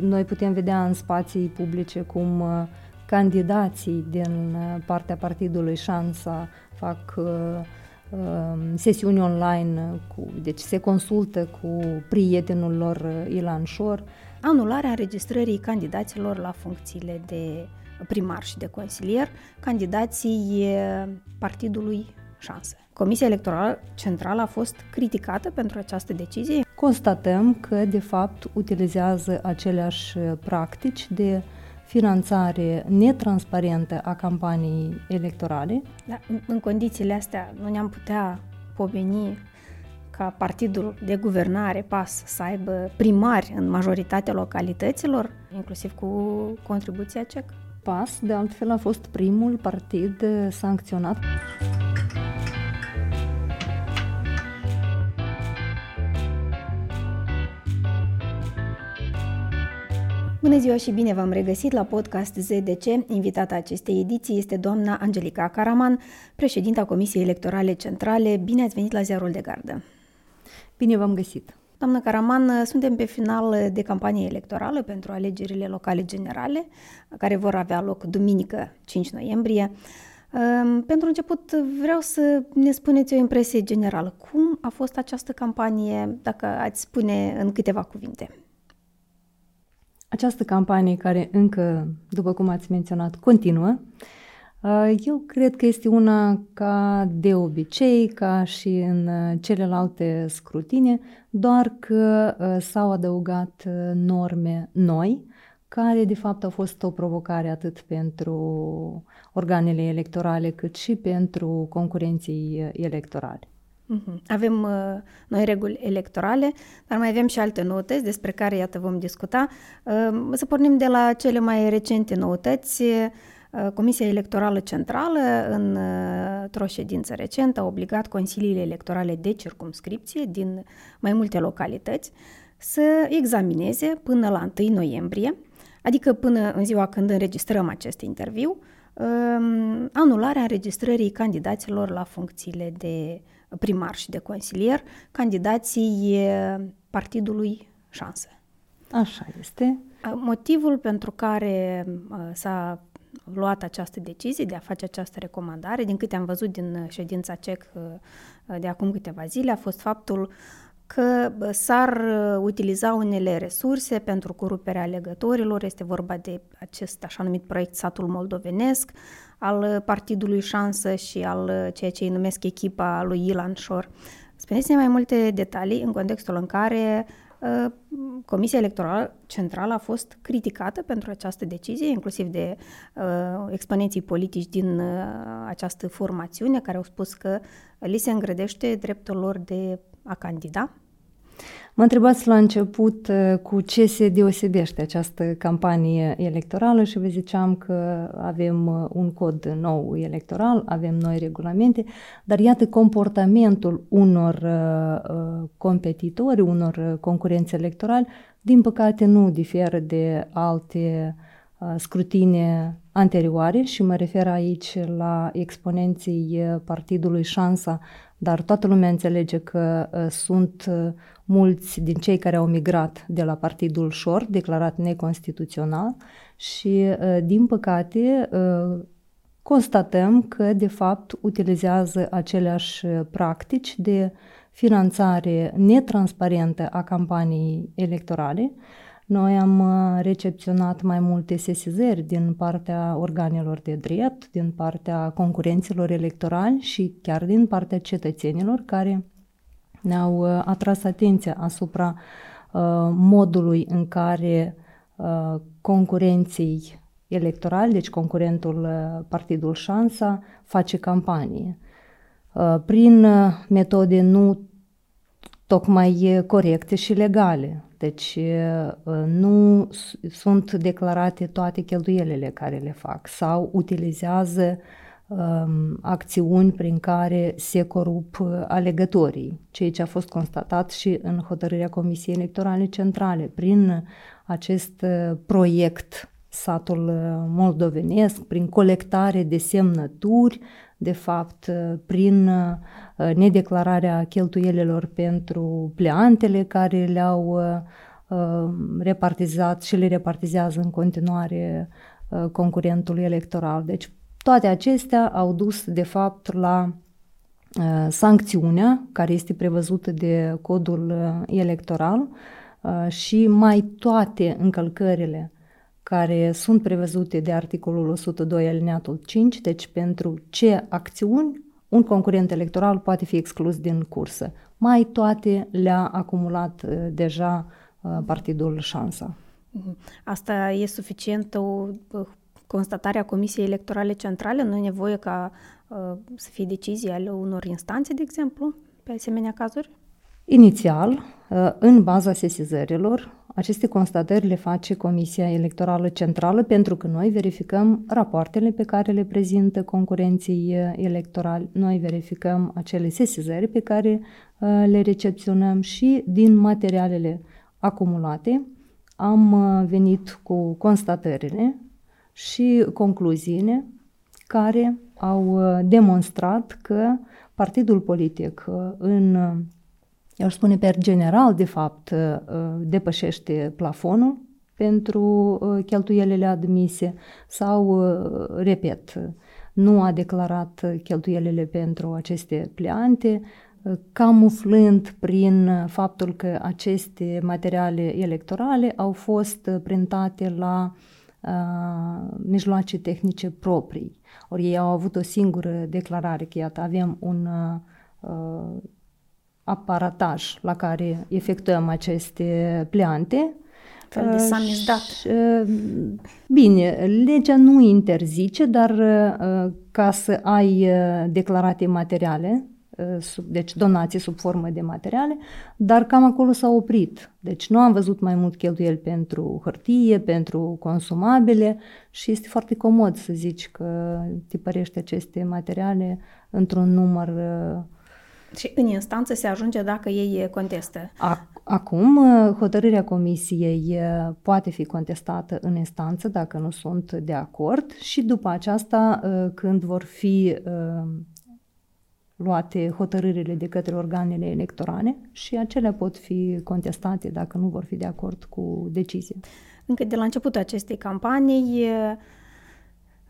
noi putem vedea în spații publice cum candidații din partea partidului Șansa fac sesiuni online, cu, deci se consultă cu prietenul lor Ilan Șor. Anularea înregistrării candidaților la funcțiile de primar și de consilier, candidații partidului Șanse. Comisia Electorală Centrală a fost criticată pentru această decizie. Constatăm că, de fapt, utilizează aceleași practici de finanțare netransparentă a campaniei electorale. Da, în condițiile astea nu ne-am putea pomeni ca partidul de guvernare PAS să aibă primari în majoritatea localităților, inclusiv cu contribuția CEC? PAS, de altfel, a fost primul partid sancționat. Bună ziua și bine v-am regăsit la podcast ZDC. Invitata acestei ediții este doamna Angelica Caraman, președinta Comisiei Electorale Centrale. Bine ați venit la Ziarul de Gardă. Bine v-am găsit. Doamnă Caraman, suntem pe final de campanie electorală pentru alegerile locale generale, care vor avea loc duminică 5 noiembrie. Pentru început vreau să ne spuneți o impresie generală. Cum a fost această campanie, dacă ați spune în câteva cuvinte? Această campanie care încă, după cum ați menționat, continuă, uh, eu cred că este una ca de obicei, ca și în uh, celelalte scrutine, doar că uh, s-au adăugat norme noi, care de fapt au fost o provocare atât pentru organele electorale cât și pentru concurenții electorale. Mhm. Avem uh, noi reguli electorale, dar mai avem și alte noutăți despre care, iată, vom discuta. Uh, să pornim de la cele mai recente noutăți. Uh, Comisia Electorală Centrală, într-o ședință recentă, a obligat consiliile electorale de circumscripție din mai multe localități să examineze până la 1 noiembrie, adică până în ziua când înregistrăm acest interviu, um, anularea înregistrării candidaților la funcțiile de primar și de consilier, candidații partidului Șanse. Așa este. Motivul pentru care s-a luat această decizie de a face această recomandare, din câte am văzut din ședința CEC de acum câteva zile, a fost faptul că s-ar utiliza unele resurse pentru coruperea alegătorilor. Este vorba de acest așa numit proiect Satul Moldovenesc, al partidului Șansă și al ceea ce îi numesc echipa lui Ilan Șor. Spuneți-ne mai multe detalii în contextul în care uh, Comisia Electorală Centrală a fost criticată pentru această decizie, inclusiv de uh, exponenții politici din uh, această formațiune, care au spus că li se îngrădește dreptul lor de a candida. Mă întrebați la început uh, cu ce se deosebește această campanie electorală și vă ziceam că avem uh, un cod nou electoral, avem noi regulamente, dar iată comportamentul unor uh, competitori, unor concurenți electorali, din păcate nu diferă de alte scrutine anterioare și mă refer aici la exponenții partidului Șansa, dar toată lumea înțelege că sunt mulți din cei care au migrat de la Partidul Șor, declarat neconstituțional și, uh, din păcate, uh, constatăm că, de fapt, utilizează aceleași practici de finanțare netransparentă a campaniei electorale. Noi am uh, recepționat mai multe sesizări din partea organelor de drept, din partea concurenților electorali și chiar din partea cetățenilor care ne-au uh, atras atenția asupra uh, modului în care uh, concurenții electorali, deci concurentul Partidul Șansa, face campanie. Prin metode nu tocmai corecte și legale. Deci nu sunt declarate toate cheltuielile care le fac sau utilizează um, acțiuni prin care se corup uh, alegătorii, ceea ce a fost constatat și în hotărârea Comisiei Electorale Centrale. Prin acest uh, proiect satul uh, moldovenesc, prin colectare de semnături, de fapt, prin nedeclararea cheltuielilor pentru pleantele care le-au repartizat și le repartizează în continuare concurentul electoral. Deci toate acestea au dus de fapt la sancțiunea care este prevăzută de codul electoral și mai toate încălcările care sunt prevăzute de articolul 102 alineatul 5, deci pentru ce acțiuni un concurent electoral poate fi exclus din cursă. Mai toate le-a acumulat uh, deja uh, partidul Șansa. Mhm. Asta e suficientă o constatare a Comisiei Electorale Centrale? Nu e nevoie ca uh, să fie decizii ale unor instanțe, de exemplu, pe asemenea cazuri? Inițial, uh, în baza sesizărilor, aceste constatări le face Comisia Electorală Centrală pentru că noi verificăm rapoartele pe care le prezintă concurenții uh, electorali, noi verificăm acele sesizări pe care uh, le recepționăm și din materialele acumulate am venit cu constatările și concluziile care au demonstrat că partidul politic în eu aș spune per general, de fapt, uh, depășește plafonul pentru uh, cheltuielile admise sau, uh, repet, nu a declarat cheltuielile pentru aceste pleante, camuflând prin faptul că aceste materiale electorale au fost printate la uh, mijloace tehnice proprii. Ori ei au avut o singură declarare că, iată, avem un uh, aparataj la care efectuăm aceste pleante. Fel de samizdat. Uh, bine, legea nu interzice, dar uh, ca să ai uh, declarate materiale, deci donații sub formă de materiale, dar cam acolo s-a oprit. Deci nu am văzut mai mult cheltuieli pentru hârtie, pentru consumabile și este foarte comod să zici că tipărești aceste materiale într-un număr uh, și în instanță se ajunge dacă ei contestă. Acum, hotărârea comisiei poate fi contestată în instanță dacă nu sunt de acord și după aceasta, când vor fi luate hotărârile de către organele electorale și acelea pot fi contestate dacă nu vor fi de acord cu decizia. Încă de la începutul acestei campanii,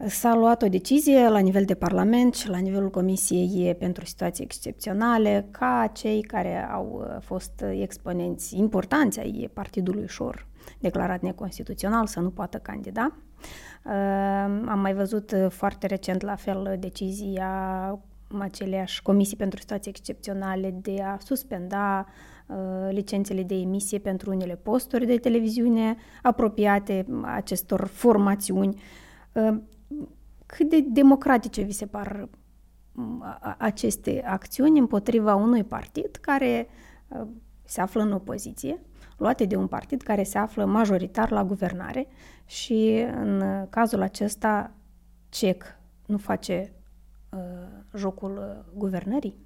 S-a luat o decizie la nivel de Parlament și la nivelul Comisiei pentru situații excepționale ca cei care au uh, fost exponenți importanți ai Partidului Șor declarat neconstituțional să nu poată candida. Uh, am mai văzut uh, foarte recent la fel decizia aceleași comisii pentru situații excepționale de a suspenda licențele de emisie pentru unele posturi de televiziune apropiate acestor formațiuni cât de democratice vi se par aceste acțiuni împotriva unui partid care se află în opoziție, luate de un partid care se află majoritar la guvernare și în cazul acesta CEC nu face uh, jocul guvernării?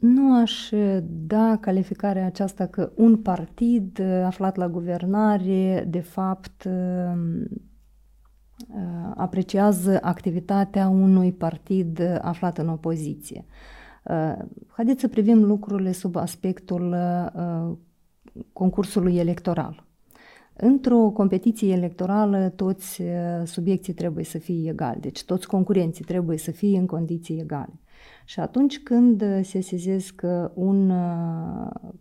Nu aș da calificarea aceasta că un partid aflat la guvernare, de fapt, Uh, apreciază activitatea unui partid aflat în opoziție. Uh, haideți să privim lucrurile sub aspectul uh, concursului electoral. Într-o competiție electorală, toți subiecții trebuie să fie egali, deci toți concurenții trebuie să fie în condiții egale. Și atunci când se sezez că un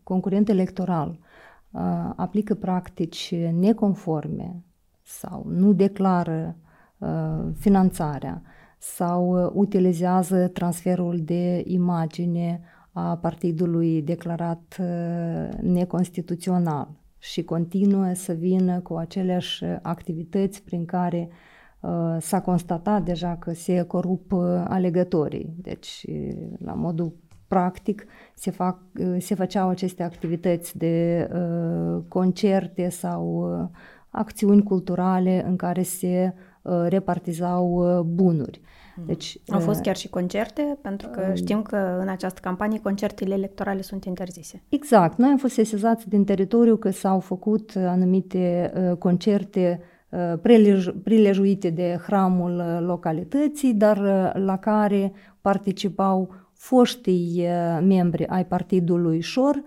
concurent electoral aplică practici neconforme sau nu declară uh, finanțarea sau uh, utilizează transferul de imagine a partidului declarat uh, neconstituțional și continuă să vină cu aceleași activități prin care uh, s-a constatat deja că se corup uh, alegătorii. Deci, la modul practic, se, fac, uh, se făceau aceste activități de uh, concerte sau uh, acțiuni culturale în care se uh, repartizau uh, bunuri. Mhm. Deci, Au fost uh, chiar și concerte, pentru că știm că în această campanie concertele electorale sunt interzise. Exact. Noi am fost sesizați din teritoriu că s-au făcut anumite concerte prilejuite de hramul localității, dar la care participau foștii membri ai partidului Șor,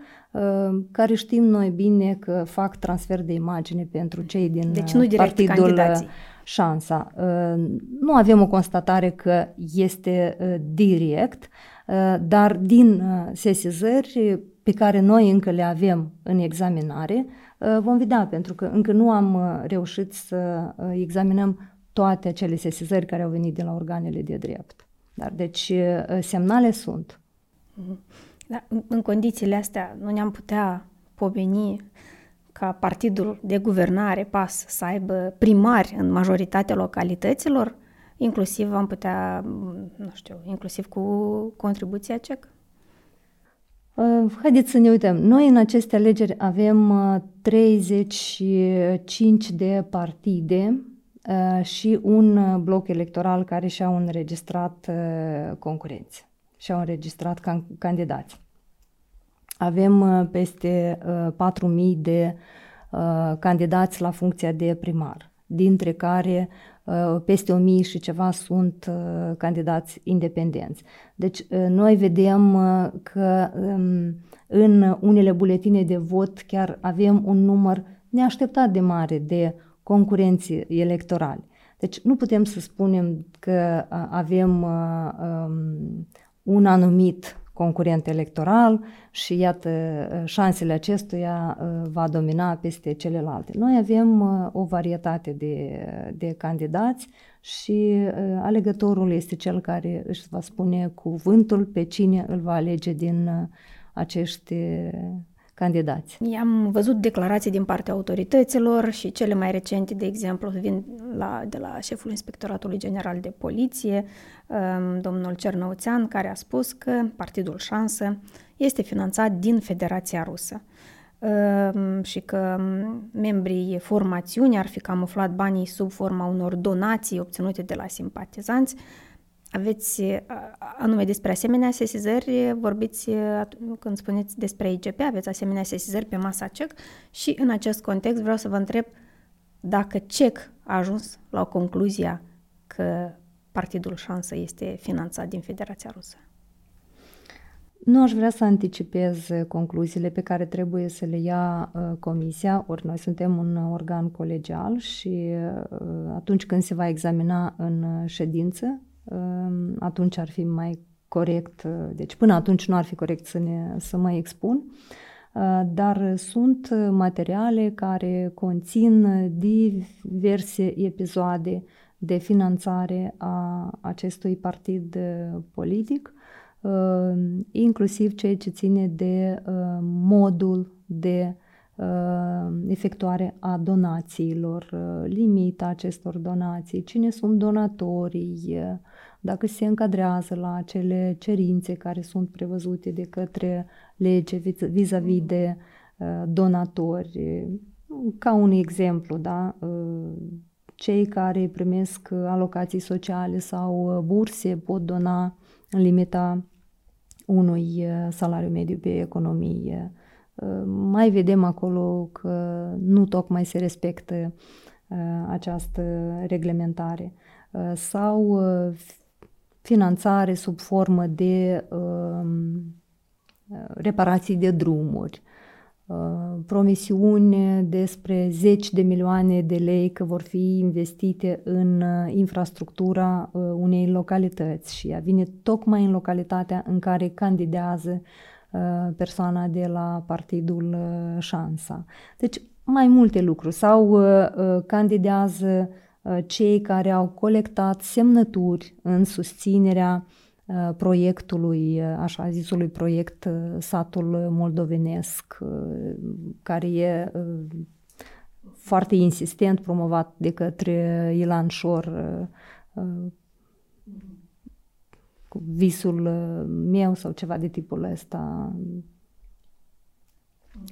care știm noi bine că fac transfer de imagine pentru cei din deci nu partidul candidații. Șansa. Nu avem o constatare că este direct, dar din sesizări pe care noi încă le avem în examinare, vom vedea, pentru că încă nu am reușit să examinăm toate acele sesizări care au venit de la organele de drept. Dar deci semnale sunt. Mhm. Da, în condițiile astea nu ne-am putea pomeni ca partidul de guvernare, PAS, să aibă primari în majoritatea localităților, inclusiv am putea, nu știu, inclusiv cu contribuția CEC? Uh, haideți să ne uităm. Noi în aceste alegeri avem 35 uh, de partide uh, și un bloc electoral care și-au înregistrat concurenți și-au înregistrat can- candidați. Avem uh, peste 4.000 uh, de uh, candidați la funcția de primar, dintre care peste 1.000 și ceva sunt candidați independenți. Deci noi vedem că um, în unele buletine de vot chiar avem un număr neașteptat de mare de concurenți electorali. Deci nu putem să spunem că avem um, un anumit concurent electoral și iată șansele acestuia uh, va domina peste celelalte. Noi avem uh, o varietate de, de candidați și uh, alegătorul este cel care își va spune cuvântul pe cine îl va alege din acești candidați. Am văzut declarații din partea autorităților și cele mai recente, de exemplu, vin la, de la șeful Inspectoratului General de Poliție, um, domnul Cernăuțean, care a spus că Partidul Șansă este finanțat din Federația Rusă um, și că um, membrii formațiunii ar fi camuflat banii sub forma unor donații obținute de la simpatizanți, aveți anume despre asemenea sesizări, vorbiți când spuneți despre IGP, aveți asemenea sesizări pe masa CEC și în acest context vreau să vă întreb dacă CEC a ajuns la o concluzia că Partidul Șansă este finanțat din Federația Rusă. Nu aș vrea să anticipez concluziile pe care trebuie să le ia uh, comisia, ori noi suntem un organ colegial și uh, atunci când se va examina în ședință, Ehm, atunci ar fi mai corect, uh, deci până atunci nu ar fi corect să, ne, să mă expun, uh, dar sunt materiale care conțin diverse episoade de finanțare a acestui partid uh, politic, inclusiv ceea ce ține de modul de efectuare a donațiilor, limita acestor donații, cine sunt donatorii, dacă se încadrează la acele cerințe care sunt prevăzute de către lege vis-a-vis de uh, donatori. Ca un exemplu, da? Uh, cei care primesc alocații sociale sau uh, burse pot dona în limita unui salariu mediu pe economie. Mai vedem acolo că nu tocmai se respectă această reglementare. Sau finanțare sub formă de uh, reparații de drumuri, uh, promisiuni despre zeci de milioane de lei că vor fi investite în uh, infrastructura uh, unei localități și ea vine tocmai în localitatea în care candidează uh, persoana de la partidul uh, Șansa. Deci mai multe lucruri sau uh, candidează Uh, cei care au colectat semnături în susținerea uh, proiectului, uh, așa zisului proiect Satul Moldovenesc, care e foarte insistent promovat de către Ilan Șor cu visul meu sau ceva de tipul ăsta.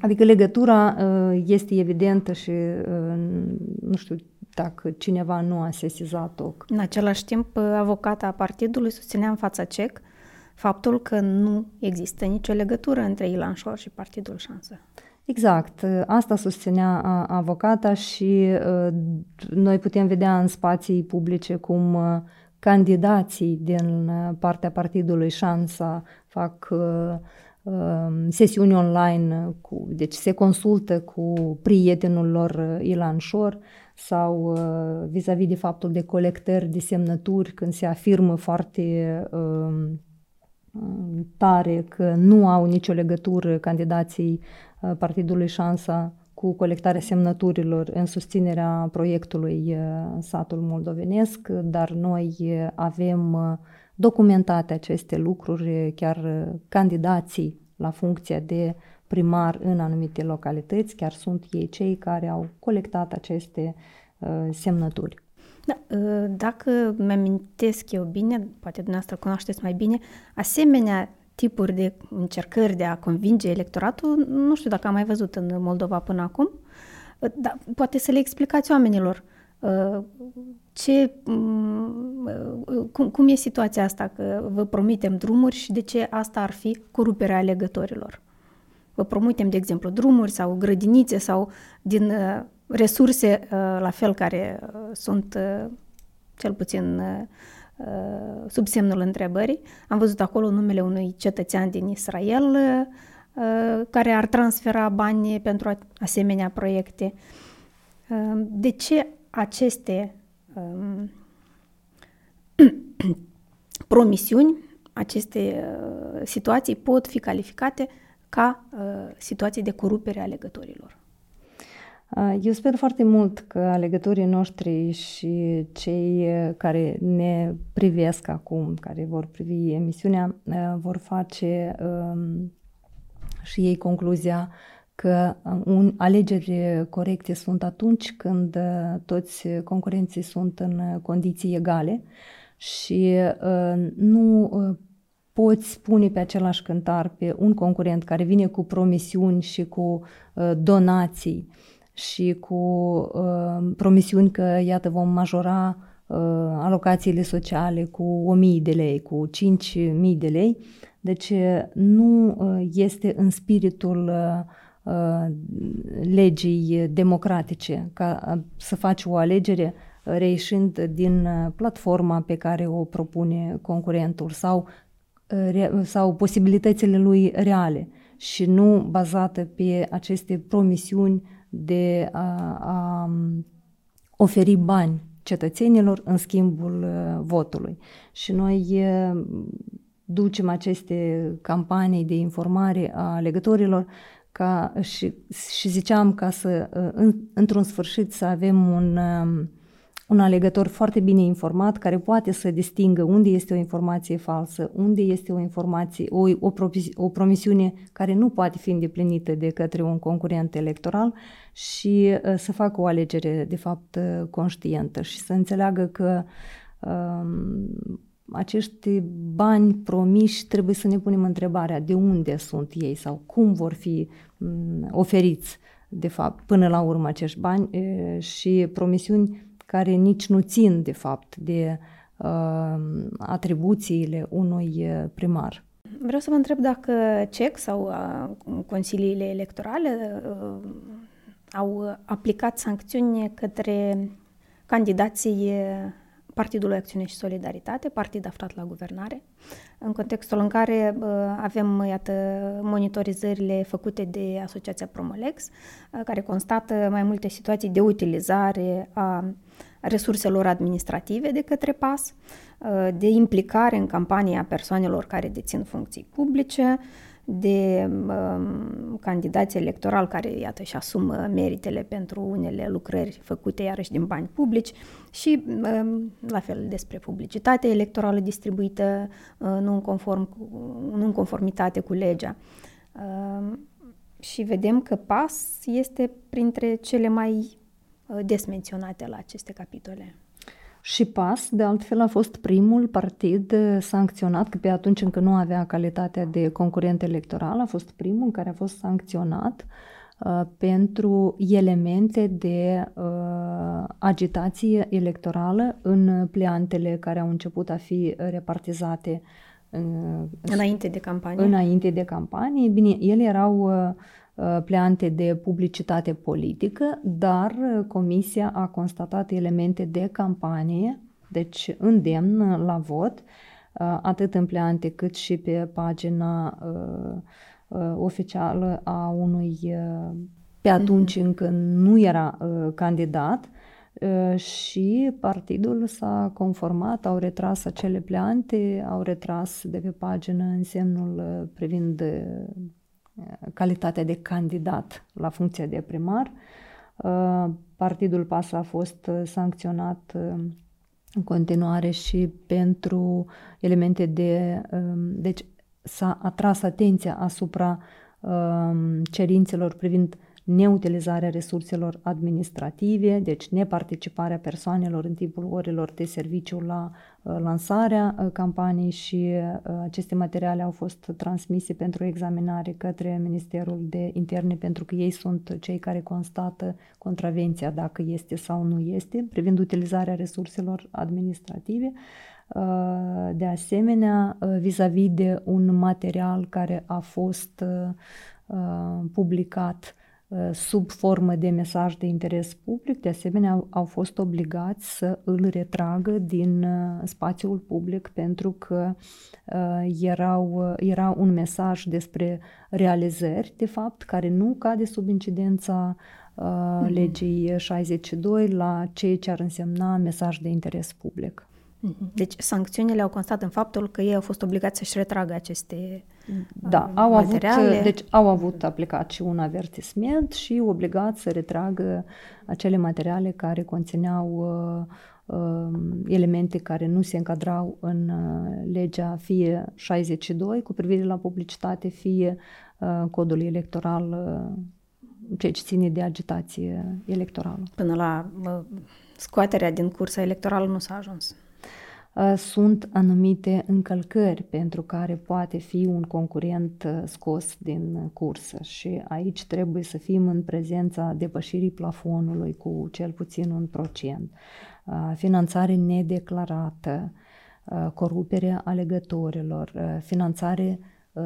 Adică legătura este evidentă și nu știu dacă cineva nu a sesizat-o. În același timp, avocata partidului susținea în fața CEC faptul că nu există nicio legătură între Ilan Șor și Partidul Șansă. Exact, asta susținea avocata și uh, noi putem vedea în spații publice cum uh, candidații din uh, partea partidului Șansa fac sesiuni online, cu, deci se consultă cu prietenul lor Ilan Șor sau vis-a-vis de faptul de colectări de semnături când se afirmă foarte tare că nu au nicio legătură candidații Partidului Șansa cu colectarea semnăturilor în susținerea proiectului Satul Moldovenesc, dar noi avem documentate aceste lucruri, chiar candidații la funcția de primar în anumite localități, chiar sunt ei cei care au colectat aceste semnături. Da, dacă mi-amintesc eu bine, poate dumneavoastră cunoașteți mai bine, asemenea tipuri de încercări de a convinge electoratul, nu știu dacă am mai văzut în Moldova până acum, dar poate să le explicați oamenilor uh, ce, mm, uh, cum, cum e situația asta, că vă promitem drumuri și de ce asta ar fi coruperea alegătorilor. Vă promitem, de exemplu, drumuri sau grădinițe sau din uh, resurse la fel care sunt cel puțin Uh, sub semnul întrebării. Am văzut acolo numele unui cetățean din Israel uh, care ar transfera bani pentru asemenea proiecte. Uh, de ce aceste um, promisiuni, aceste situații pot fi calificate ca situații de corupere a legătorilor? Eu sper foarte mult că alegătorii noștri și cei care ne privesc acum, care vor privi emisiunea, vor face um, și ei concluzia că un, alegeri corecte sunt atunci când toți concurenții sunt în condiții egale și uh, nu poți pune pe același cântar pe un concurent care vine cu promisiuni și cu uh, donații și cu uh, promisiuni că, iată, vom majora uh, alocațiile sociale cu 1000 de lei, cu 5000 de lei. Deci nu uh, este în spiritul uh, uh, legii democratice ca uh, să faci o alegere reieșind din platforma pe care o propune concurentul sau, sau posibilitățile lui reale și nu bazată pe aceste promisiuni de a, a oferi bani cetățenilor în schimbul uh, votului. Și noi uh, ducem aceste campanii de informare a legătorilor ca și, și ziceam ca să, uh, în, într-un sfârșit, să avem un um, un alegător foarte bine informat care poate să distingă unde este o informație falsă, unde este o informație, o, o, o promisiune care nu poate fi îndeplinită de către un concurent electoral și uh, să facă o alegere de fapt uh, conștientă și să înțeleagă că um, acești bani promiși trebuie să ne punem întrebarea de unde sunt ei sau cum vor fi um, oferiți de fapt până la urmă acești bani uh, și promisiuni care nici nu țin, de fapt, de uh, atribuțiile unui uh, primar. Vreau să vă întreb dacă CEC sau uh, consiliile electorale uh, au aplicat sancțiuni către candidații Partidului Acțiune și Solidaritate, partid aflat la guvernare, în contextul în care uh, avem, iată, monitorizările făcute de Asociația Promolex, uh, care constată mai multe situații de utilizare a resurselor administrative de către PAS, uh, de implicare în campania persoanelor care dețin funcții publice, de um, candidați electoral care, iată, și asumă meritele pentru unele lucrări făcute iarăși din bani publici și, um, la fel, despre publicitate electorală distribuită uh, nu, în conform, nu în conformitate cu legea. Uh, și vedem că PAS este printre cele mai uh, desmenționate la aceste capitole. Și PAS, de altfel, a fost primul partid uh, sancționat, că pe atunci încă nu avea calitatea de concurent electoral, a fost primul care a fost sancționat uh, pentru elemente de uh, agitație electorală în pleantele care au început a fi repartizate. uh, înainte de campanie. Înainte de campanie. Bine, ele erau uh, Uh, pleante de publicitate politică, dar uh, Comisia a constatat elemente de campanie, deci îndemn la vot, atât în pleante cât și pe pagina oficială a unui, pe atunci mm-hmm. încă nu era candidat, și partidul s-a conformat, au retras acele pleante, au retras de pe pagină însemnul privind calitatea de candidat la funcția de primar. Partidul PAS a fost sancționat în continuare și pentru elemente de... Deci s-a atras atenția asupra cerințelor privind neutilizarea resurselor administrative, deci neparticiparea persoanelor în timpul orelor de serviciu la uh, lansarea uh, campaniei și uh, aceste materiale au fost transmise pentru examinare către Ministerul de Interne pentru că ei sunt cei care constată contravenția dacă este sau nu este privind utilizarea resurselor administrative. De asemenea, vis-a-vis de un material care a fost publicat Uh, sub formă de mesaj de interes public, de asemenea au, au fost obligați să îl retragă din uh, spațiul public pentru că uh, erau, era un mesaj despre realizări, de fapt, care nu cade sub incidența uh, mm-hmm. legii 62 la ceea ce ar însemna mesaj de interes public. Mhm. Deci sancțiunile au constat în faptul că ei au fost obligați să-și retragă aceste da, au materiale. avut, deci au avut aplicat și un avertisment și obligat să retragă acele materiale care conțineau uh, uh, elemente care nu se încadrau în uh, legea fie 62 cu privire la publicitate, fie uh, codul electoral, uh, ceea ce ține de agitație electorală. Până la uh, scoaterea din cursa electorală nu s-a ajuns. Uh, sunt anumite încălcări pentru care poate fi un concurent uh, scos din cursă și aici trebuie să fim în prezența depășirii plafonului cu cel puțin un procent, uh, finanțare nedeclarată, coruperea alegătorilor, finanțare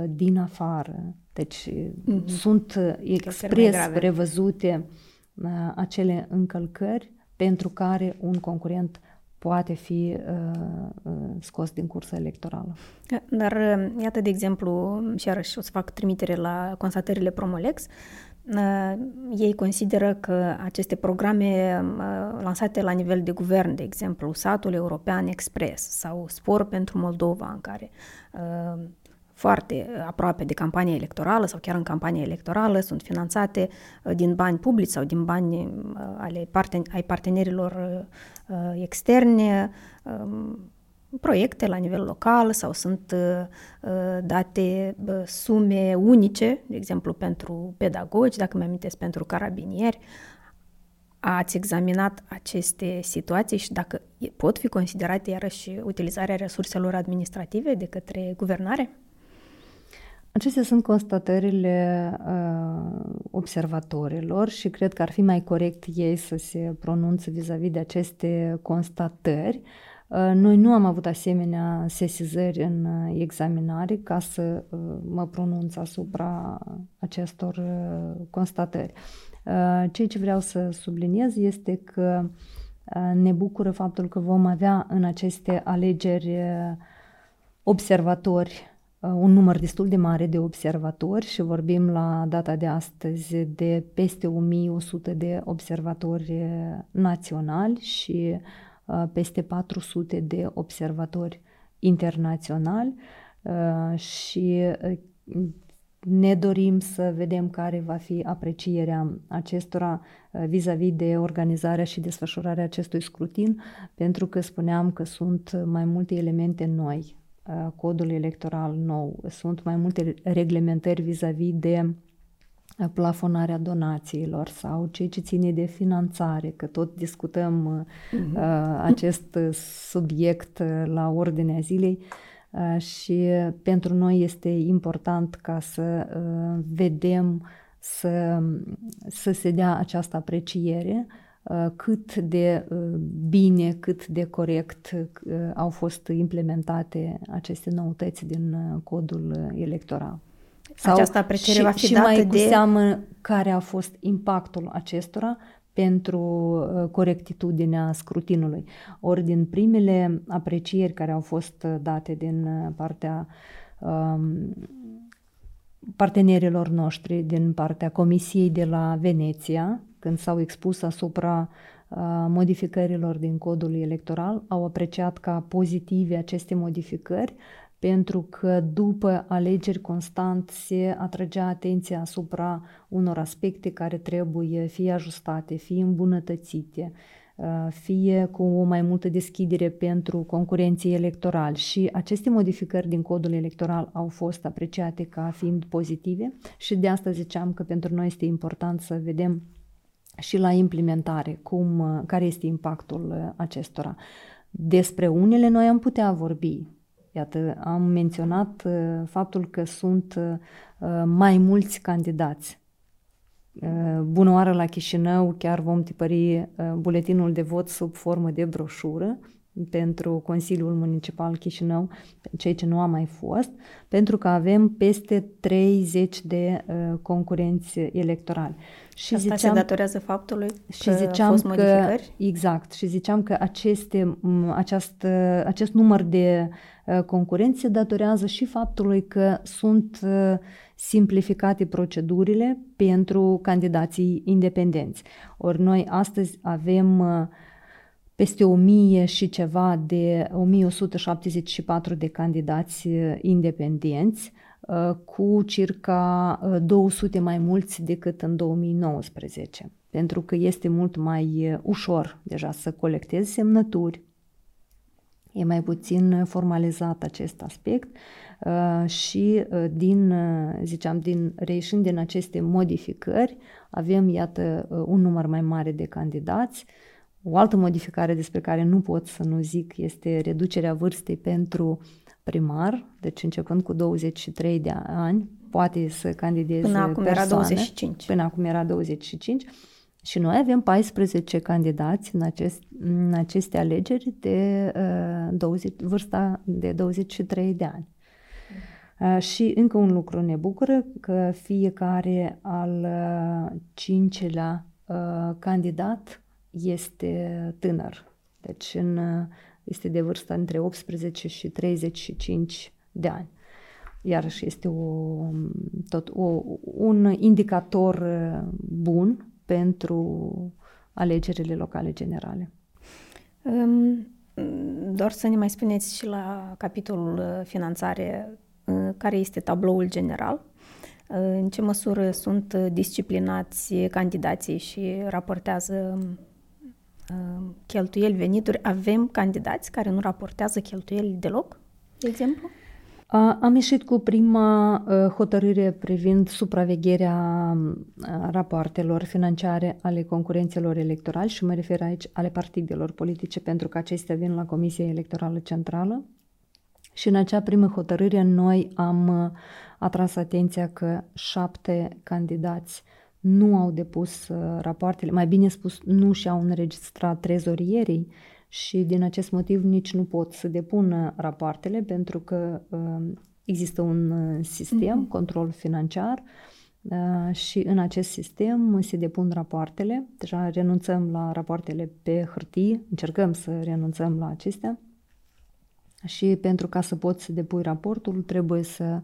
din afară. Deci mm-hmm. sunt expres prevăzute acele încălcări pentru care un concurent poate fi uh, uh, scos din cursa electorală. Dar, uh, iată, de exemplu, și iarăși o să fac trimitere la constatările Promolex, uh, ei consideră că aceste programe uh, lansate la nivel de guvern, de exemplu, Satul European Express sau Spor pentru Moldova, în care uh, foarte aproape de campania electorală sau chiar în campania electorală, sunt finanțate uh, din bani publici sau din bani uh, ale parten- ai partenerilor uh, externe, um, proiecte la nivel local sau sunt date sume unice, de exemplu pentru pedagogi, dacă mi amintesc, pentru carabinieri. Ați examinat aceste situații și dacă pot fi considerate iarăși utilizarea resurselor administrative de către guvernare? Acestea sunt constatările uh, observatorilor și cred că ar fi mai corect ei să se pronunțe vis-a-vis de aceste constatări. Uh, noi nu am avut asemenea sesizări în uh, examinare ca să uh, mă pronunț asupra acestor uh, constatări. Uh, ceea ce vreau să subliniez este că uh, ne bucură faptul că vom avea în aceste alegeri uh, observatori Uh, un număr destul de mare de observatori și vorbim la data de astăzi de peste 1100 de observatori naționali și uh, peste 400 de observatori internaționali uh, și ne dorim să vedem care va fi aprecierea acestora vis-a-vis de organizarea și desfășurarea acestui scrutin, pentru că spuneam că sunt mai multe elemente noi. Uh, codul electoral nou. Sunt mai multe reglementări vis-a-vis de uh, plafonarea donațiilor sau ceea ce ține de finanțare, că tot discutăm uh-huh. acest subiect la ordinea zilei și pentru noi este important ca să vedem să, să se dea această apreciere Uh, cât de uh, bine, cât de corect uh, au fost implementate aceste noutăți din codul electoral. Sau Această apreciere și, va fi și dată mai de... cu seamă care a fost impactul acestora pentru uh, corectitudinea scrutinului. Ori din primele aprecieri care au fost date din partea um, partenerilor noștri, din partea Comisiei de la Veneția, când s-au expus asupra modificărilor din codul electoral, au apreciat ca pozitive aceste modificări, pentru că după alegeri constant se atragea atenția asupra unor aspecte care trebuie fie ajustate, fie îmbunătățite, fie cu o mai multă deschidere pentru concurenții electorali. Și aceste modificări din codul electoral au fost apreciate ca fiind pozitive și de asta ziceam că pentru noi este important să vedem și la implementare cum, care este impactul acestora. Despre unele noi am putea vorbi, Iată, am menționat uh, faptul că sunt uh, mai mulți candidați. Uh, bună oară la Chișinău, chiar vom tipări buletinul de vot sub formă de broșură pentru Consiliul Municipal Chișinău, cei ce nu a mai fost, pentru că avem peste 30 de uh, concurenți electorali. Și Asta ziceam, se datorează faptului și că ziceam au fost modificări? Că, exact. Și ziceam că aceste, aceast, acest număr de uh, concurenți se datorează și faptului că sunt uh, simplificate procedurile pentru candidații independenți. Ori noi astăzi avem uh, peste 1000 și ceva de 1174 de candidați uh, independenți, uh, cu circa 200 uh, mai mulți decât în 2019, pentru că este mult mai ușor deja să colectezi semnături, e mai puțin formalizat acest aspect și din, ziceam, din reieșind din aceste modificări, avem, iată, un număr mai mare de candidați, o altă modificare despre care nu pot să nu zic este reducerea vârstei pentru primar, deci începând cu 23 de ani, poate să candideze Până acum persoane, era 25. Până acum era 25. Și noi avem 14 candidați în, acest, în aceste alegeri de uh, 20, vârsta de 23 de ani. Uh, și încă un lucru ne bucură că fiecare al uh, cincilea uh, candidat este tânăr. Deci în, este de vârstă între 18 și 35 de ani. Iarăși este o, tot o, un indicator bun pentru alegerile locale generale. Um, doar să ne mai spuneți și la capitolul finanțare care este tabloul general în ce măsură sunt disciplinați candidații și raportează cheltuieli, venituri, avem candidați care nu raportează cheltuieli deloc, de exemplu? Am ieșit cu prima hotărâre privind supravegherea rapoartelor financiare ale concurențelor electorali și mă refer aici ale partidelor politice pentru că acestea vin la Comisia Electorală Centrală. Și în acea primă hotărâre noi am atras atenția că șapte candidați nu au depus uh, rapoartele, mai bine spus, nu și-au înregistrat trezorierii și din acest motiv nici nu pot să depună rapoartele pentru că uh, există un uh, sistem, mm-hmm. control financiar, și în acest sistem se depun rapoartele. Deja renunțăm la rapoartele pe hârtie, încercăm să renunțăm la acestea. Și pentru ca să poți să depui raportul, trebuie să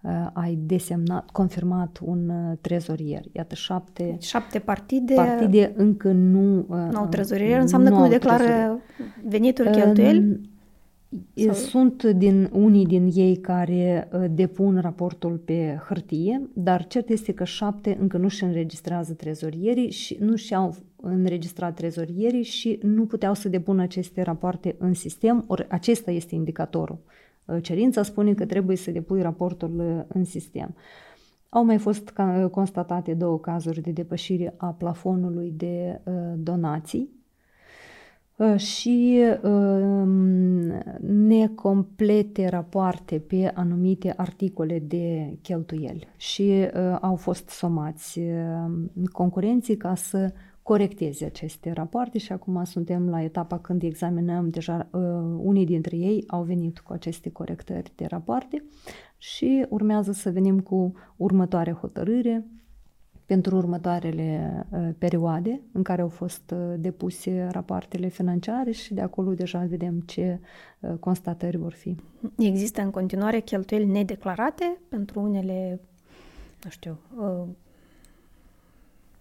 uh, ai desemnat, confirmat un uh, trezorier. Iată, șapte, șapte partide, partide încă nu, uh, nu au trezorier, înseamnă nu că nu declară trezorier. venituri, cheltuieli? Sau... Sunt din unii din ei care uh, depun raportul pe hârtie, dar cert este că șapte încă nu și înregistrează trezorierii și nu și-au înregistrat trezorierii și nu puteau să depună aceste rapoarte în sistem, ori acesta este indicatorul. Uh, cerința spune că trebuie să depui raportul uh, în sistem. Au mai fost constatate două cazuri de depășire a plafonului de donații Uh, și um, necomplete rapoarte pe anumite articole de cheltuieli și uh, au fost somați uh, concurenții ca să corecteze aceste rapoarte și acum suntem la etapa când examinăm deja unii dintre ei au venit cu aceste corectări de rapoarte și urmează să venim cu următoarea hotărâre pentru următoarele uh, perioade în care au fost uh, depuse rapoartele financiare și de acolo deja vedem ce uh, constatări vor fi. Există în continuare cheltuieli nedeclarate pentru unele, nu știu,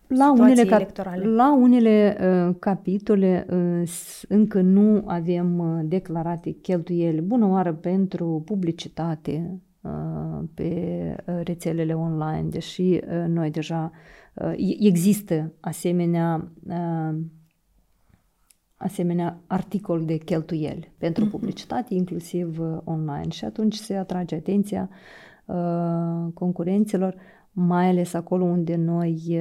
la unele, electorale. la unele uh, capitole uh, încă nu avem uh, declarate cheltuieli bună oară pentru publicitate, pe rețelele online, deși noi deja există asemenea asemenea articol de cheltuieli pentru mhm. publicitate, inclusiv online. Și atunci se atrage atenția concurenților, mai ales acolo unde noi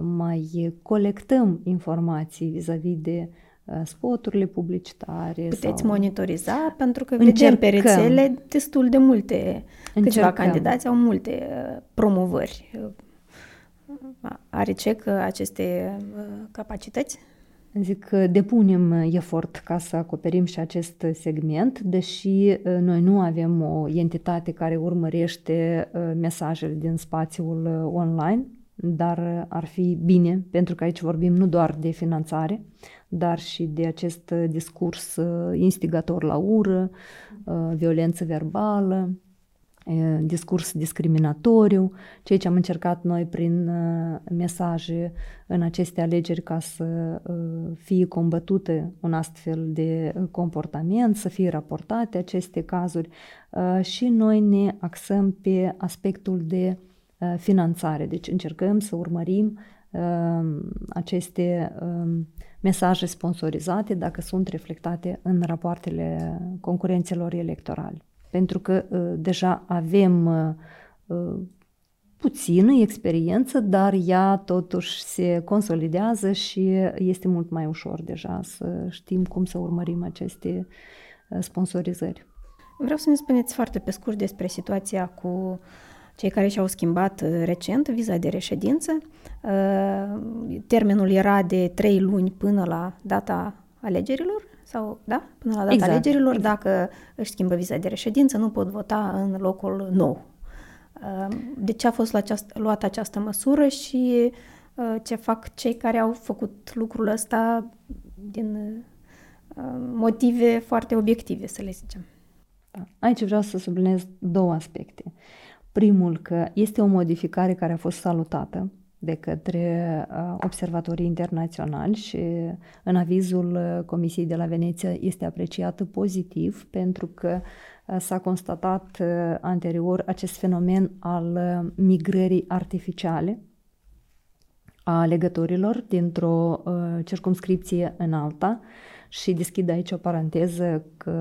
mai colectăm informații vis-a-vis de Uh, spoturile publicitare. Puteți sau... monitoriza pentru că vedem pe rețele destul de multe, Încercăm. câțiva candidați au multe uh, promovări. Uh, are CEC aceste capacități? Zic că depunem efort ca să acoperim și acest segment, deși noi nu avem o entitate care urmărește mesajele din spațiul online, dar ar fi bine, pentru că aici vorbim nu doar de finanțare, dar și de acest discurs uh, instigator la ură, uh, violență verbală, uh, discurs discriminatoriu, ceea ce am încercat noi prin mesaje în aceste alegeri ca să fie combătute un astfel de comportament, să fie raportate aceste cazuri și noi ne axăm pe aspectul de finanțare. Deci încercăm să urmărim aceste mesaje sponsorizate dacă sunt reflectate în rapoartele concurențelor electorale. Pentru că uh, deja avem uh, uh, puțină experiență, dar ea totuși se consolidează și este mult mai ușor deja să știm cum să urmărim aceste sponsorizări. Vreau să ne spuneți foarte pe scurt despre situația cu cei care și-au schimbat uh, recent viza de reședință. Uh, termenul era de trei luni până la data alegerilor sau, da, până la data exact. alegerilor. Exact. Dacă își schimbă viza de reședință, nu pot vota în locul nou. Uh, de ce a fost luată această măsură și ce fac cei care au făcut lucrul ăsta din motive foarte obiective, să le zicem. Da. Aici vreau să subliniez două aspecte. Primul că este o modificare care a fost salutată de către uh, observatorii internaționali și în avizul uh, Comisiei de la Veneția este apreciată pozitiv pentru că uh, s-a constatat anterior acest fenomen al migrării artificiale a legătorilor dintr-o circumscripție în alta și deschid aici o paranteză că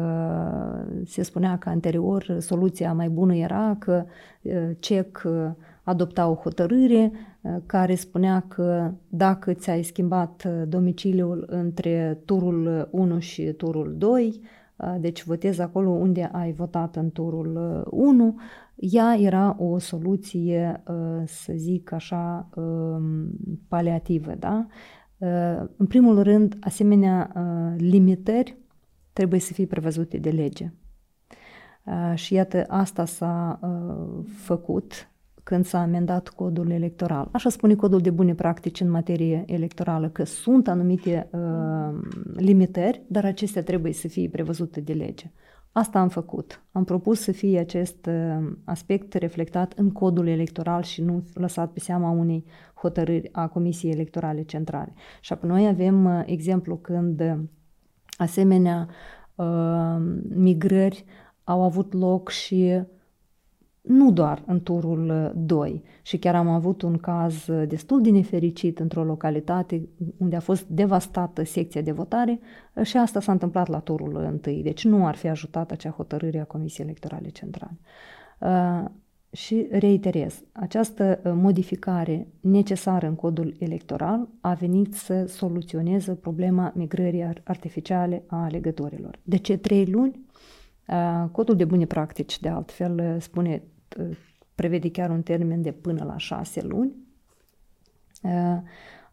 se spunea că anterior soluția mai bună era că CEC adopta o hotărâre care spunea că dacă ți-ai schimbat domiciliul între turul 1 și turul 2, deci votezi acolo unde ai votat în turul 1, ea era o soluție, să zic așa, paliativă, da? Uh, în primul rând, asemenea uh, limitări trebuie să fie prevăzute de lege. Uh, și iată, asta s-a făcut când s-a amendat codul electoral. Așa spune codul de bune practici în materie electorală, că sunt anumite uh, limitări, dar acestea trebuie să fie prevăzute de lege. Asta am făcut. Am propus să fie acest uh, aspect reflectat în codul electoral și nu lăsat pe seama unei hotărâri a Comisiei Electorale Centrale. Și apoi noi avem uh, exemplu când uh, asemenea migrări au avut loc și nu doar în turul 2. Uh, și chiar am avut un caz uh, destul de nefericit într-o localitate unde a fost devastată secția de votare uh, și asta s-a întâmplat la turul 1. Deci nu ar fi ajutat acea hotărâre a Comisiei Electorale Centrale. Și reiterez, această modificare necesară în codul electoral a venit să soluționeze problema migrării artificiale a alegătorilor. De ce trei luni? Codul de bune practici, de altfel, spune prevede chiar un termen de până la șase luni.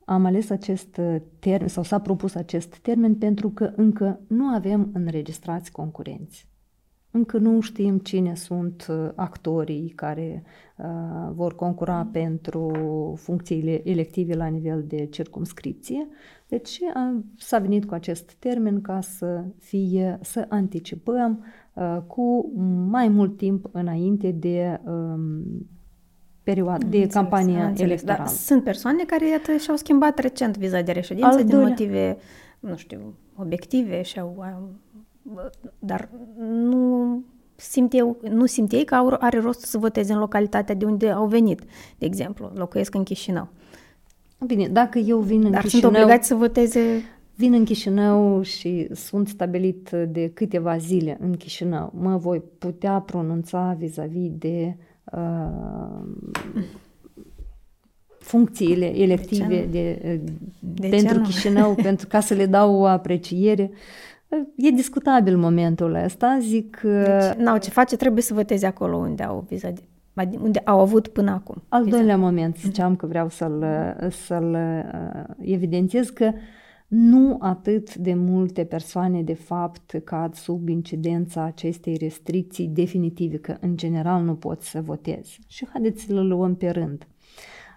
Am ales acest termen sau s-a propus acest termen pentru că încă nu avem înregistrați concurenți. Încă nu știm cine sunt uh, actorii care uh, vor concura mm. pentru funcțiile elective la nivel de circumscripție. Deci uh, s-a venit cu acest termen ca să fie, să anticipăm uh, cu mai mult timp înainte de um, perioadă, de înțeles, campania înțeles, electorală. Dar sunt persoane care, iată, și-au schimbat recent viza de reședință Al din doilea. motive, nu știu, obiective și-au dar nu simt eu, nu simt ei că are rost să voteze în localitatea de unde au venit, de exemplu, locuiesc în Chișinău. Bine, dacă eu vin în Dar Chișinău... sunt obligați să voteze... Vin în Chișinău și sunt stabilit de câteva zile în Chișinău. Mă voi putea pronunța vis-a-vis de uh, funcțiile elective de, de, de pentru Chișinău, pentru ca să le dau o apreciere. E discutabil momentul ăsta, zic... Deci, n-au ce face, trebuie să voteze acolo unde au viza de, unde au avut până acum. Al viza. doilea moment, ziceam că vreau să-l, să-l uh, evidențiez că nu atât de multe persoane, de fapt, cad sub incidența acestei restricții definitive, că în general nu pot să voteze. Și haideți să le luăm pe rând.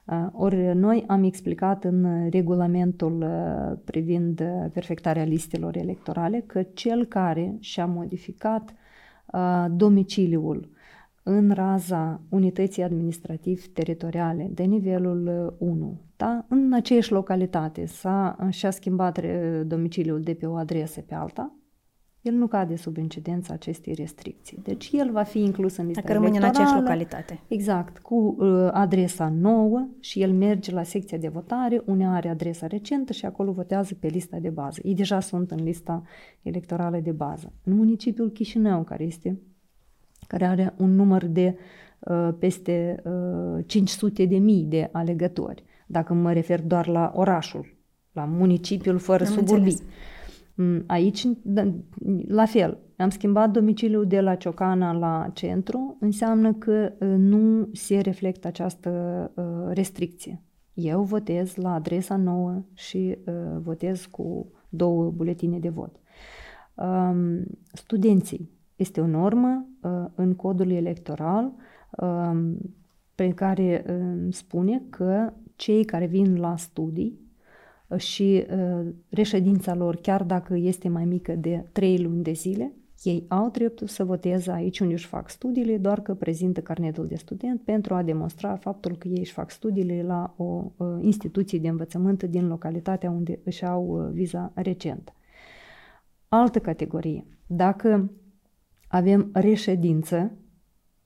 Uh, ori noi am explicat în regulamentul uh, privind uh, perfectarea listelor electorale că cel care și-a modificat domiciliul în raza unității administrativ-teritoriale de nivelul 1, da? în aceeași localitate, s-a, și-a schimbat domiciliul de pe o adresă pe alta, el nu cade sub incidența acestei restricții. Deci el va fi inclus în lista Dacă rămâne în aceeași localitate. Exact, cu uh, adresa nouă și el merge la secția de votare, unde are adresa recentă și acolo votează pe lista de bază. Ei deja sunt în lista electorală de bază. În municipiul Chișinău, care este care are un număr de uh, peste uh, 500 de mii de alegători, dacă mă refer doar la orașul, la municipiul fără Am suburbii. Înțeles. Mm, aici, da, la fel, am schimbat domiciliul de la Ciocana la centru, înseamnă că uh, nu se reflectă această uh, restricție. Eu votez la adresa nouă și uh, votez cu două buletine de vot. Um, studenții. Este o normă în codul electoral um, pe care spune că cei care vin la studii și uh, reședința lor, chiar dacă este mai mică de 3 luni de zile, ei au dreptul să voteze aici unde își fac studiile, doar că prezintă carnetul de student pentru a demonstra faptul că ei își fac studiile la o uh, instituție de învățământ din localitatea unde își au uh, viza recent. Altă categorie. Dacă avem reședință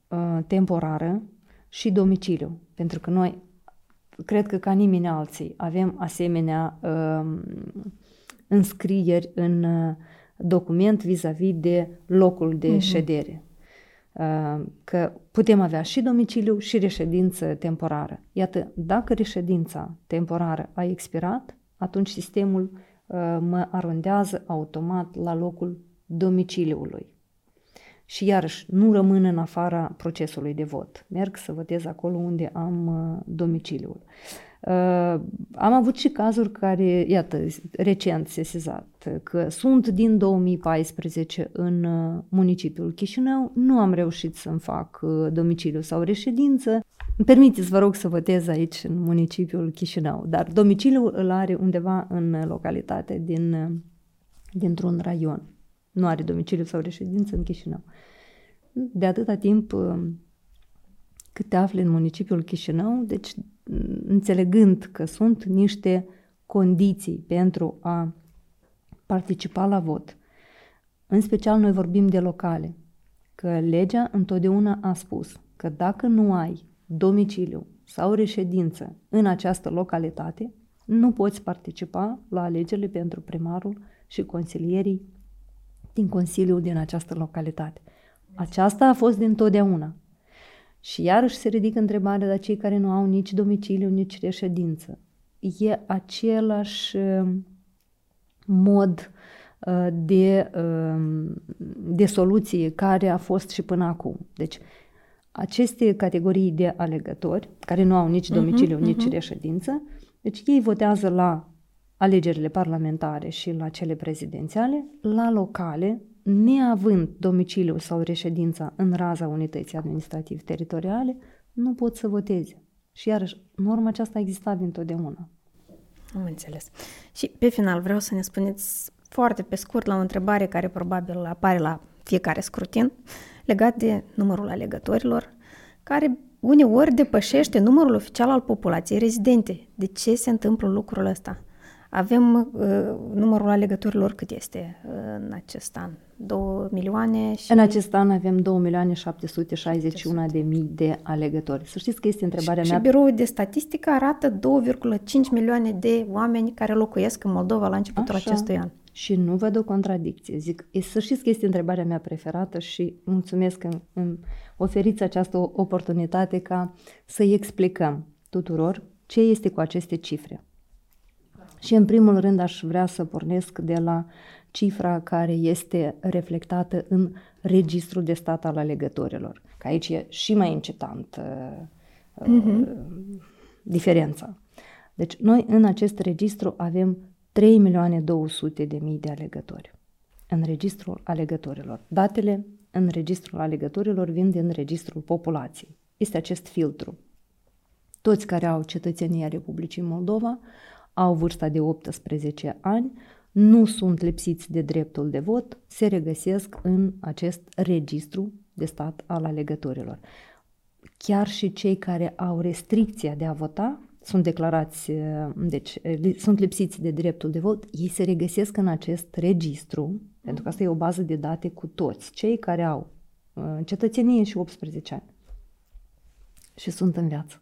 uh, temporară și domiciliu, pentru că noi cred că ca nimeni alții avem asemenea uh, înscrieri în uh, document vis-a-vis de locul de uh-huh. ședere. Uh, că putem avea și domiciliu și reședință temporară. Iată, dacă reședința temporară a expirat, atunci sistemul uh, mă arondează automat la locul domiciliului și iarăși nu rămân în afara procesului de vot. Merg să votez acolo unde am uh, domiciliul. Uh, am avut și cazuri care, iată, recent sesizat, că sunt din 2014 în uh, municipiul Chișinău, nu am reușit să-mi fac uh, domiciliu sau reședință. Îmi permiteți, vă rog, să votez aici în municipiul Chișinău, dar domiciliul îl are undeva în localitate din, uh, dintr-un raion nu are domiciliu sau reședință în Chișinău. De atâta timp uh, cât te afli în municipiul Chișinău, deci înțelegând că sunt niște condiții pentru a participa la vot, în special noi vorbim de locale, că legea întotdeauna a spus că dacă nu ai domiciliu sau reședință în această localitate, nu poți participa la alegerile pentru primarul și consilierii din Consiliul din această localitate. Aceasta a fost din totdeauna. Și iarăși se ridică întrebarea de cei care nu au nici domiciliu, nici reședință. E același uh, mod uh, de, uh, de soluție care a fost și până acum. Deci, aceste categorii de alegători, care nu au nici mhm, domiciliu, uh-huh, nici uh-huh. reședință, deci ei votează la alegerile parlamentare și la cele prezidențiale, la locale, neavând domiciliul sau reședința în raza unității administrativ teritoriale, nu pot să voteze. Și iarăși, norma aceasta a existat dintotdeauna. Am înțeles. Și pe final vreau să ne spuneți foarte pe scurt la o întrebare care probabil apare la fiecare scrutin legat de numărul alegătorilor, care uneori depășește numărul oficial al populației rezidente. De ce se întâmplă lucrul ăsta? Avem uh, numărul alegătorilor cât este uh, în acest an? 2 milioane și... În acest an avem 2 milioane 761 de mii de alegători. Să știți că este întrebarea și, mea... Și Biroul de Statistică arată 2,5 milioane de oameni care locuiesc în Moldova la începutul Așa. acestui an. Și nu văd o contradicție. Zic, să știți că este întrebarea mea preferată și mulțumesc că îmi oferiți această oportunitate ca să-i explicăm tuturor ce este cu aceste cifre. Și în primul rând aș vrea să pornesc de la cifra care este reflectată în registrul de stat al alegătorilor. Că aici e și mai incitant uh, uh-huh. diferența. Deci noi în acest registru avem 3 milioane 200 de mii de alegători în registrul alegătorilor. Datele în registrul alegătorilor vin din registrul populației. Este acest filtru. Toți care au cetățenia Republicii Moldova au vârsta de 18 ani, nu sunt lipsiți de dreptul de vot, se regăsesc în acest registru de stat al alegătorilor. Chiar și cei care au restricția de a vota sunt declarați, deci sunt lipsiți de dreptul de vot, ei se regăsesc în acest registru, pentru că asta e o bază de date cu toți, cei care au uh, cetățenie și 18 ani și sunt în viață.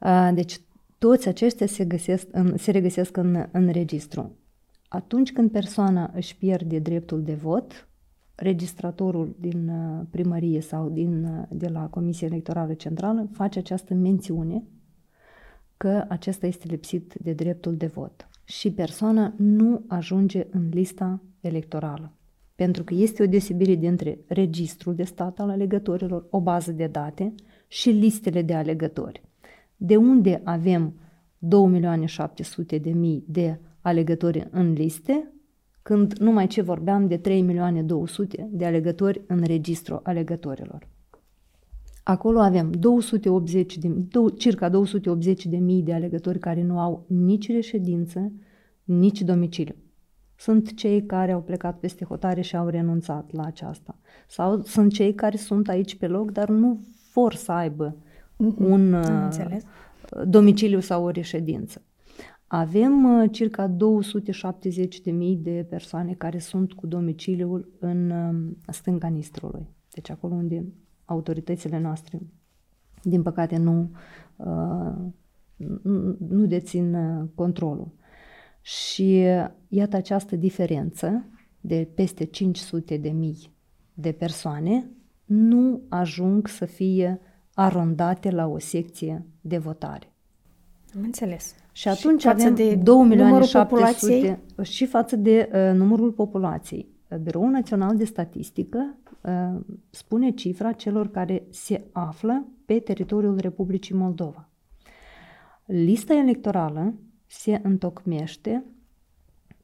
Uh, deci toți aceștia se, găsesc în, se regăsesc în, în registru. Atunci când persoana își pierde dreptul de vot, registratorul din uh, primărie sau din, uh, de la Comisia Electorală Centrală face această mențiune că acesta este lipsit de dreptul de vot și persoana nu ajunge în lista electorală. Pentru că este o deosebire dintre registrul de stat al alegătorilor, o bază de date, și listele de alegători de unde avem 2.700.000 de alegători în liste, când numai ce vorbeam de 3.200.000 de alegători în registru alegătorilor. Acolo avem 280 de, circa 280 de mii de alegători care nu au nici reședință, nici domiciliu. Sunt cei care au plecat peste hotare și au renunțat la aceasta. Sau sunt cei care sunt aici pe loc, dar nu vor să aibă uh-huh. Un uh, domiciliu sau o reședință. Avem uh, circa 270.000 de persoane care sunt cu domiciliul în uh, stânga Nistrului, deci acolo unde autoritățile noastre, din păcate, nu, uh, nu dețin uh, controlul. Și uh, iată această diferență de peste 500 de mii de persoane nu ajung să fie arondate la o secție de votare. Am înțeles. Și atunci și avem de 2 milioane 700 și față de uh, numărul populației. Biroul Național de Statistică uh, spune cifra celor care se află pe teritoriul Republicii Moldova. Lista electorală se întocmește,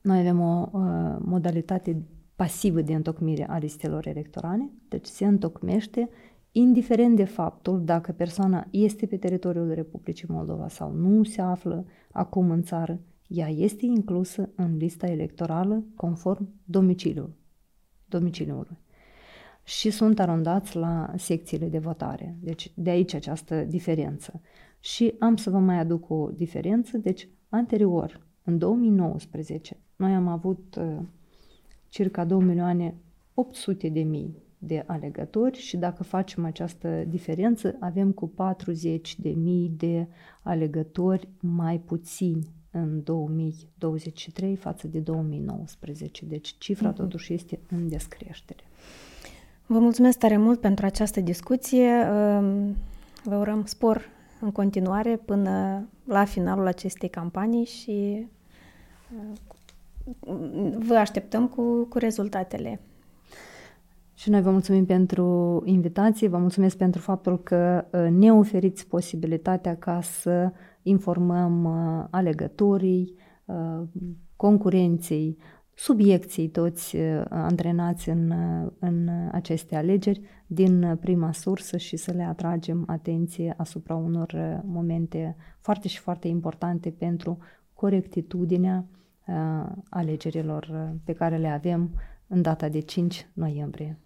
noi avem o uh, modalitate pasivă de întocmire a listelor electorale, deci se întocmește indiferent de faptul dacă persoana este pe teritoriul Republicii Moldova sau nu se află acum în țară, ea este inclusă în lista electorală conform domiciliului. domiciliului. Și sunt arondați la secțiile de votare. Deci de aici această diferență. Și am să vă mai aduc o diferență. Deci anterior, în 2019, noi am avut uh, circa 2 milioane 800 de mii de alegători și dacă facem această diferență, avem cu 40 de mii de alegători mai puțini în 2023 față de 2019. Deci cifra uh-huh. totuși este în descreștere. Vă mulțumesc tare mult pentru această discuție. Vă urăm spor în continuare până la finalul acestei campanii și uh, vă așteptăm cu, cu rezultatele și noi vă mulțumim pentru invitație, vă mulțumesc pentru faptul că uh, ne oferiți posibilitatea ca să informăm uh, alegătorii, uh, concurenții subiecții toți antrenați în, în aceste alegeri din prima sursă și să le atragem atenție asupra unor momente foarte și foarte importante pentru corectitudinea alegerilor pe care le avem în data de 5 noiembrie.